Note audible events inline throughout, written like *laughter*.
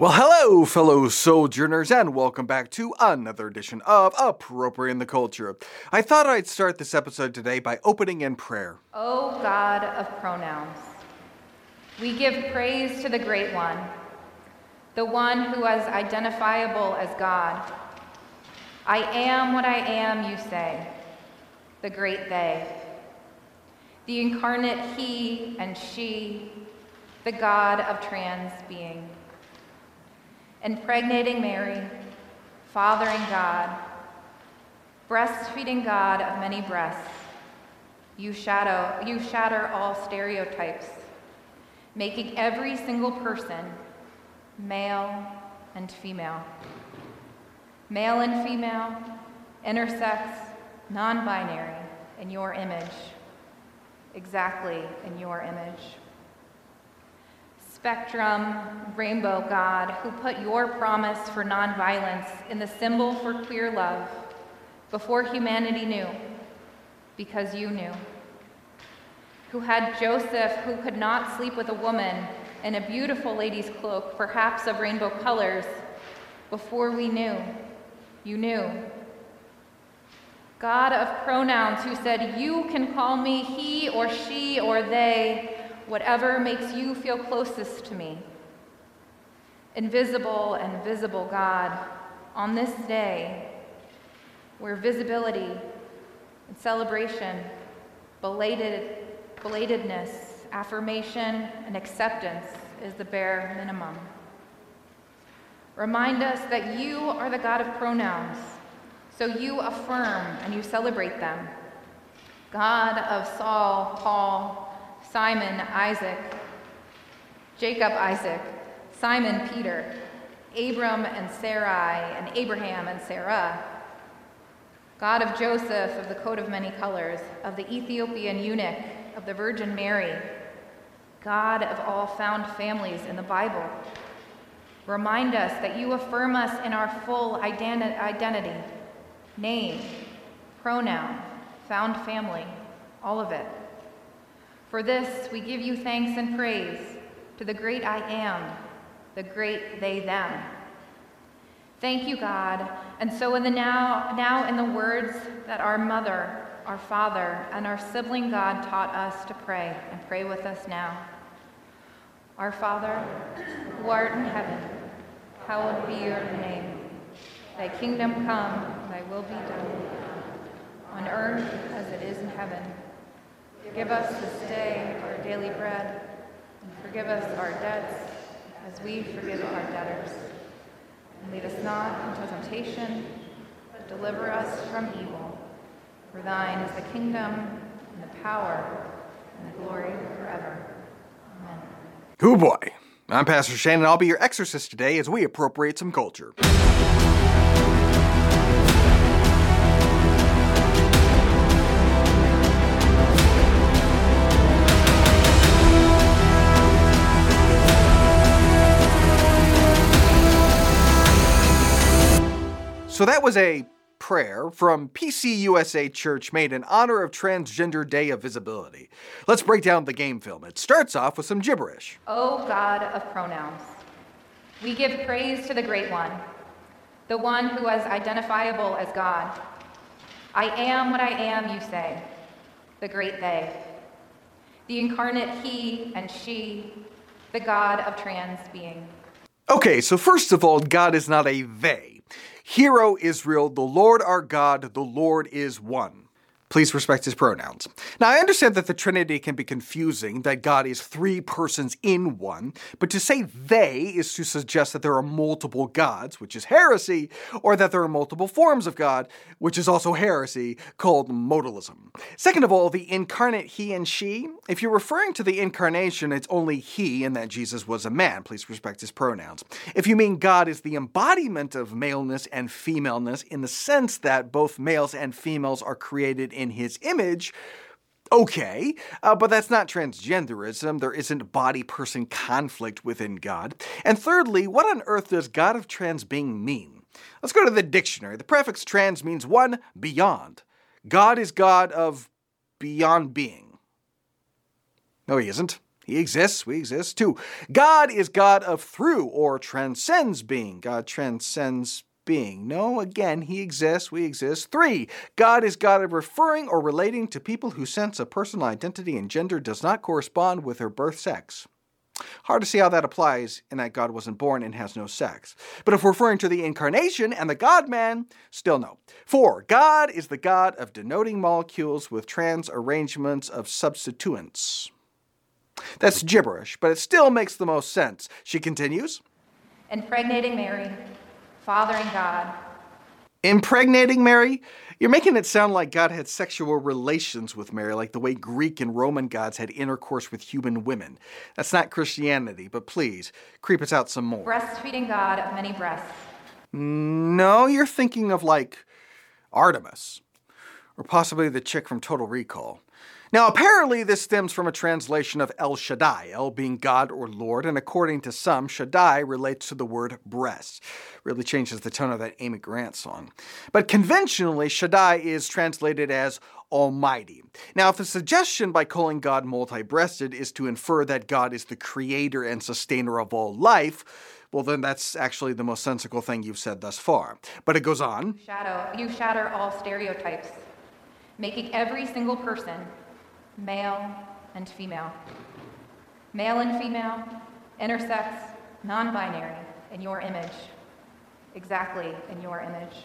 Well, hello, fellow sojourners, and welcome back to another edition of Appropriating the Culture. I thought I'd start this episode today by opening in prayer. O God of pronouns, we give praise to the Great One, the one who is identifiable as God. I am what I am, you say, the great they, the incarnate He and She, the God of trans being impregnating Mary, fathering God, breastfeeding God of many breasts. You shadow, you shatter all stereotypes, making every single person male and female. Male and female, intersex, non binary, in your image, exactly in your image spectrum, rainbow God, who put your promise for nonviolence in the symbol for queer love before humanity knew, because you knew. Who had Joseph, who could not sleep with a woman in a beautiful lady's cloak, perhaps of rainbow colors, before we knew, you knew. God of pronouns, who said, You can call me he or she or they whatever makes you feel closest to me. Invisible and visible God, on this day, where visibility and celebration, belated, belatedness, affirmation, and acceptance is the bare minimum. Remind us that you are the God of pronouns, so you affirm and you celebrate them. God of Saul, Paul, Simon, Isaac, Jacob, Isaac, Simon, Peter, Abram and Sarai, and Abraham and Sarah, God of Joseph of the coat of many colors, of the Ethiopian eunuch, of the Virgin Mary, God of all found families in the Bible. Remind us that you affirm us in our full identity, name, pronoun, found family, all of it. For this we give you thanks and praise to the great I am, the great they them. Thank you, God. And so in the now, now in the words that our mother, our father, and our sibling God taught us to pray, and pray with us now. Our Father, who art in heaven, hallowed be your name. Thy kingdom come, thy will be done, on earth as it is in heaven. Give us this day our daily bread, and forgive us our debts as we forgive our debtors. And lead us not into temptation, but deliver us from evil. For thine is the kingdom, and the power, and the glory forever. Amen. Oh boy. I'm Pastor Shane. and I'll be your exorcist today as we appropriate some culture. So that was a prayer from PCUSA Church made in honor of Transgender Day of Visibility. Let's break down the game film. It starts off with some gibberish. O God of pronouns, we give praise to the Great One, the one who is identifiable as God. I am what I am, you say, the great they, the incarnate He and She, the God of trans being. Okay, so first of all, God is not a they. Hear, O Israel, the Lord our God, the Lord is one. Please respect his pronouns. Now, I understand that the Trinity can be confusing, that God is three persons in one, but to say they is to suggest that there are multiple gods, which is heresy, or that there are multiple forms of God, which is also heresy, called modalism. Second of all, the incarnate he and she. If you're referring to the incarnation, it's only he and that Jesus was a man. Please respect his pronouns. If you mean God is the embodiment of maleness and femaleness in the sense that both males and females are created in his image. Okay, uh, but that's not transgenderism. There isn't body person conflict within God. And thirdly, what on earth does God of trans being mean? Let's go to the dictionary. The prefix trans means one, beyond. God is God of beyond being. No, he isn't. He exists, we exist. too. God is God of through or transcends being. God transcends being. No, again, he exists, we exist. Three, God is God of referring or relating to people whose sense of personal identity and gender does not correspond with their birth sex. Hard to see how that applies in that God wasn't born and has no sex. But if we're referring to the incarnation and the God man, still no. Four, God is the God of denoting molecules with trans arrangements of substituents. That's gibberish, but it still makes the most sense. She continues Impregnating Mary, fathering God. Impregnating Mary? You're making it sound like God had sexual relations with Mary, like the way Greek and Roman gods had intercourse with human women. That's not Christianity, but please, creep us out some more. Breastfeeding God of many breasts. No, you're thinking of like Artemis, or possibly the chick from Total Recall. Now, apparently, this stems from a translation of El Shaddai, El being God or Lord, and according to some, Shaddai relates to the word breast. Really changes the tone of that Amy Grant song. But conventionally, Shaddai is translated as Almighty. Now, if the suggestion by calling God multi breasted is to infer that God is the creator and sustainer of all life, well, then that's actually the most sensible thing you've said thus far. But it goes on Shadow, you shatter all stereotypes, making every single person male and female, male and female, intersex, non binary, in your image, exactly in your image.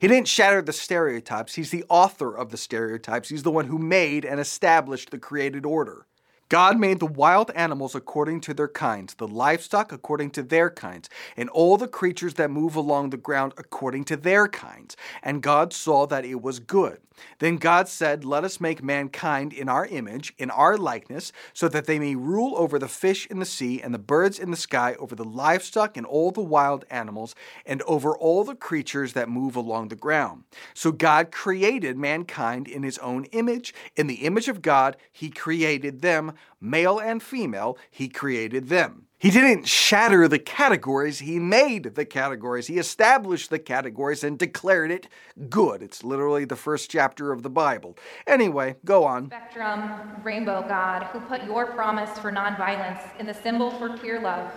He didn't shatter the stereotypes. He's the author of the stereotypes. He's the one who made and established the created order. God made the wild animals according to their kinds, the livestock according to their kinds, and all the creatures that move along the ground according to their kinds. And God saw that it was good. Then God said, Let us make mankind in our image, in our likeness, so that they may rule over the fish in the sea, and the birds in the sky, over the livestock and all the wild animals, and over all the creatures that move along the ground. So God created mankind in his own image. In the image of God, he created them, male and female, he created them. He didn't shatter the categories, he made the categories. He established the categories and declared it good. It's literally the first chapter of the Bible. Anyway, go on. Spectrum, rainbow God, who put your promise for nonviolence in the symbol for queer love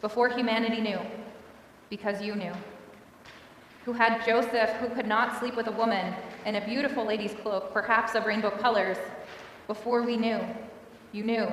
before humanity knew, because you knew. Who had Joseph, who could not sleep with a woman in a beautiful lady's cloak, perhaps of rainbow colors, before we knew. You knew.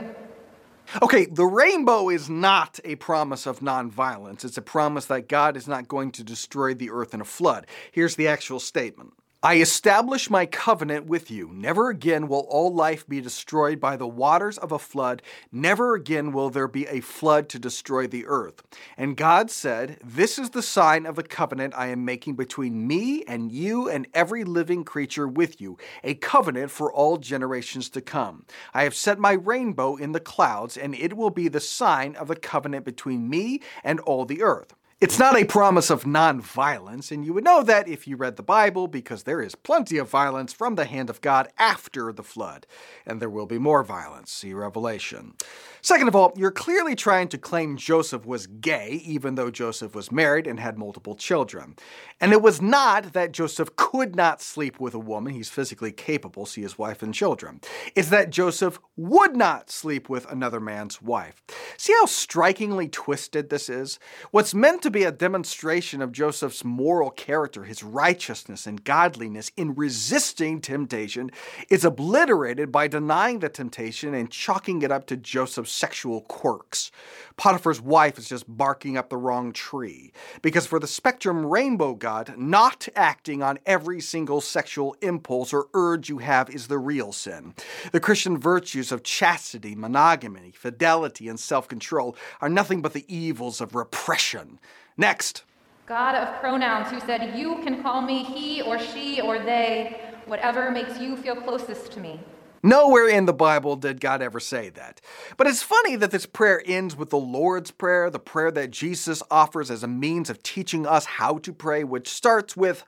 Okay, the rainbow is not a promise of nonviolence. It's a promise that God is not going to destroy the earth in a flood. Here's the actual statement I establish my covenant with you. Never again will all life be destroyed by the waters of a flood. Never again will there be a flood to destroy the earth. And God said, This is the sign of the covenant I am making between me and you and every living creature with you, a covenant for all generations to come. I have set my rainbow in the clouds, and it will be the sign of the covenant between me and all the earth. It's not a promise of nonviolence, and you would know that if you read the Bible, because there is plenty of violence from the hand of God after the flood, and there will be more violence. See Revelation. Second of all, you're clearly trying to claim Joseph was gay, even though Joseph was married and had multiple children. And it was not that Joseph could not sleep with a woman, he's physically capable, see his wife and children. It's that Joseph would not sleep with another man's wife. See how strikingly twisted this is? What's meant to be a demonstration of Joseph's moral character, his righteousness and godliness in resisting temptation, is obliterated by denying the temptation and chalking it up to Joseph's sexual quirks. Potiphar's wife is just barking up the wrong tree. Because for the spectrum rainbow god, not acting on every single sexual impulse or urge you have is the real sin. The Christian virtues of chastity, monogamy, fidelity, and self control are nothing but the evils of repression. Next. God of pronouns, who said, You can call me he or she or they, whatever makes you feel closest to me. Nowhere in the Bible did God ever say that. But it's funny that this prayer ends with the Lord's Prayer, the prayer that Jesus offers as a means of teaching us how to pray, which starts with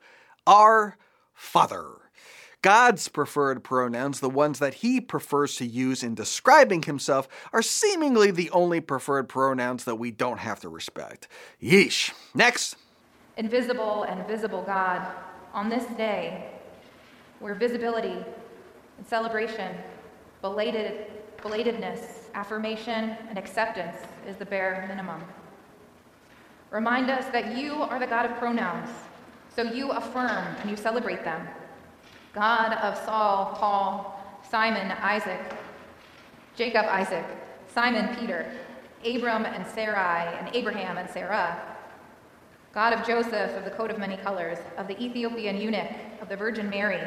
Our Father. God's preferred pronouns, the ones that he prefers to use in describing himself, are seemingly the only preferred pronouns that we don't have to respect. Yeesh. Next. Invisible and visible God, on this day, where visibility and celebration, belated Belatedness, affirmation, and acceptance is the bare minimum. Remind us that you are the God of pronouns, so you affirm and you celebrate them. God of Saul, Paul, Simon, Isaac, Jacob, Isaac, Simon, Peter, Abram and Sarai, and Abraham and Sarah. God of Joseph, of the coat of many colors, of the Ethiopian eunuch, of the Virgin Mary,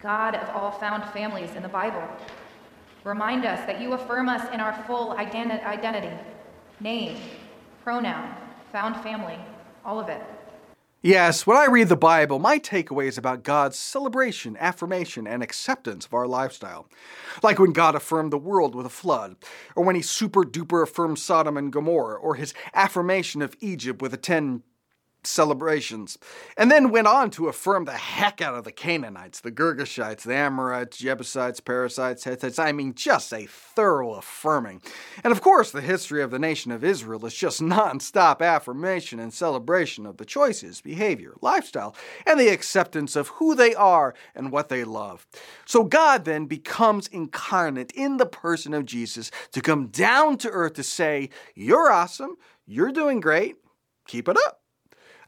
God of all found families in the Bible. Remind us that you affirm us in our full identity name, pronoun, found family, all of it. Yes, when I read the Bible, my takeaway is about God's celebration, affirmation, and acceptance of our lifestyle. Like when God affirmed the world with a flood, or when he super duper affirmed Sodom and Gomorrah, or his affirmation of Egypt with the ten celebrations, and then went on to affirm the heck out of the Canaanites, the Girgashites, the Amorites, Jebusites, Perizzites, Hittites. I mean, just a thorough affirming. And of course, the history of the nation of Israel is just *laughs* non-stop affirmation and celebration of the choices, behavior, lifestyle, and the acceptance of who they are and what they love. So God then becomes incarnate in the person of Jesus to come down to earth to say, You're awesome, you're doing great, keep it up.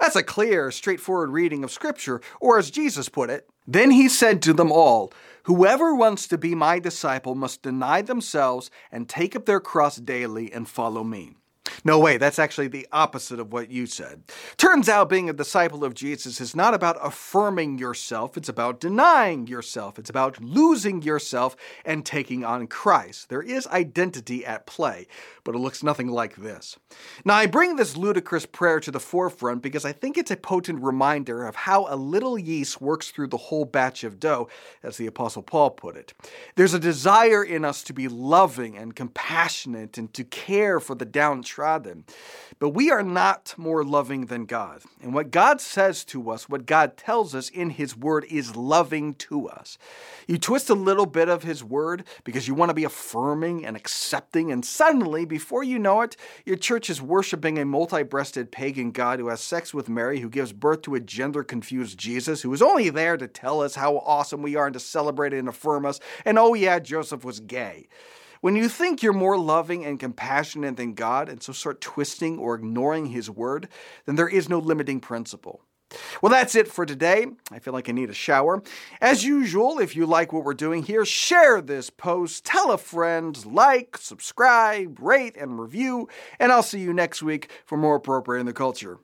That's a clear, straightforward reading of Scripture, or as Jesus put it, Then he said to them all, Whoever wants to be my disciple must deny themselves and take up their cross daily and follow me. No way, that's actually the opposite of what you said. Turns out being a disciple of Jesus is not about affirming yourself, it's about denying yourself. It's about losing yourself and taking on Christ. There is identity at play, but it looks nothing like this. Now, I bring this ludicrous prayer to the forefront because I think it's a potent reminder of how a little yeast works through the whole batch of dough, as the Apostle Paul put it. There's a desire in us to be loving and compassionate and to care for the downtrodden downtrodden. But we are not more loving than God. And what God says to us, what God tells us in His Word, is loving to us. You twist a little bit of His Word because you want to be affirming and accepting, and suddenly, before you know it, your church is worshiping a multi breasted pagan God who has sex with Mary, who gives birth to a gender confused Jesus, who is only there to tell us how awesome we are and to celebrate and affirm us. And oh, yeah, Joseph was gay. When you think you're more loving and compassionate than God, and so start twisting or ignoring His word, then there is no limiting principle. Well, that's it for today. I feel like I need a shower. As usual, if you like what we're doing here, share this post, tell a friend, like, subscribe, rate, and review, and I'll see you next week for more Appropriating the Culture.